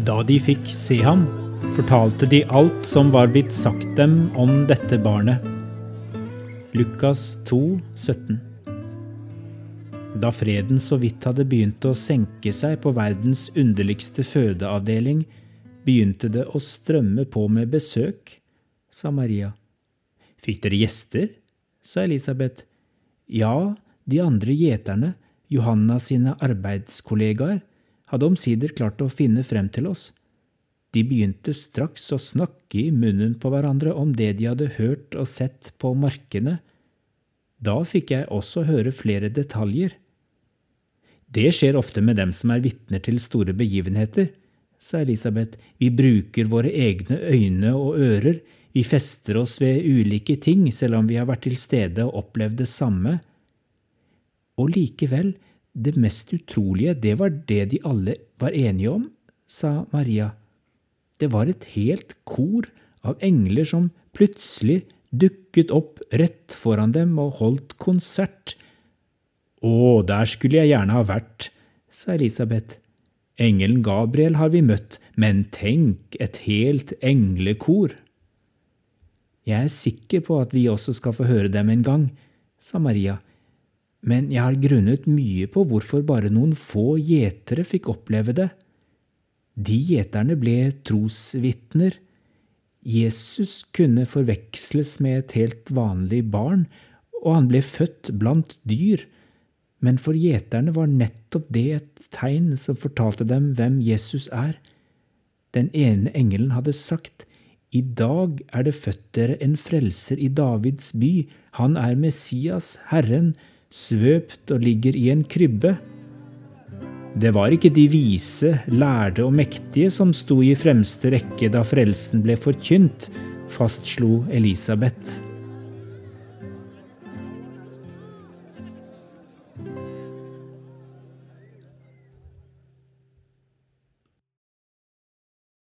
Da de fikk se ham, fortalte de alt som var blitt sagt dem om dette barnet. Lukas 2, 17. Da freden så vidt hadde begynt å senke seg på verdens underligste fødeavdeling, begynte det å strømme på med besøk, sa Maria. Fikk dere gjester? sa Elisabeth. Ja, de andre gjeterne, Johanna sine arbeidskollegaer, hadde omsider klart å finne frem til oss. De begynte straks å snakke i munnen på hverandre om det de hadde hørt og sett på markene. Da fikk jeg også høre flere detaljer. Det skjer ofte med dem som er vitner til store begivenheter, sa Elisabeth. Vi bruker våre egne øyne og ører, vi fester oss ved ulike ting selv om vi har vært til stede og opplevd det samme. Og likevel, det mest utrolige, det var det de alle var enige om, sa Maria. Det var et helt kor av engler som plutselig dukket opp rett foran dem og holdt konsert. Å, der skulle jeg gjerne ha vært, sa Elisabeth. Engelen Gabriel har vi møtt, men tenk, et helt englekor. Jeg er sikker på at vi også skal få høre dem en gang, sa Maria, men jeg har grunnet mye på hvorfor bare noen få gjetere fikk oppleve det. De gjeterne ble trosvitner. Jesus kunne forveksles med et helt vanlig barn, og han ble født blant dyr, men for gjeterne var nettopp det et tegn som fortalte dem hvem Jesus er. Den ene engelen hadde sagt, I dag er det født dere en frelser i Davids by, han er Messias, Herren, svøpt og ligger i en krybbe. Det var ikke de vise, lærde og mektige som sto i fremste rekke da frelsen ble forkynt, fastslo Elisabeth.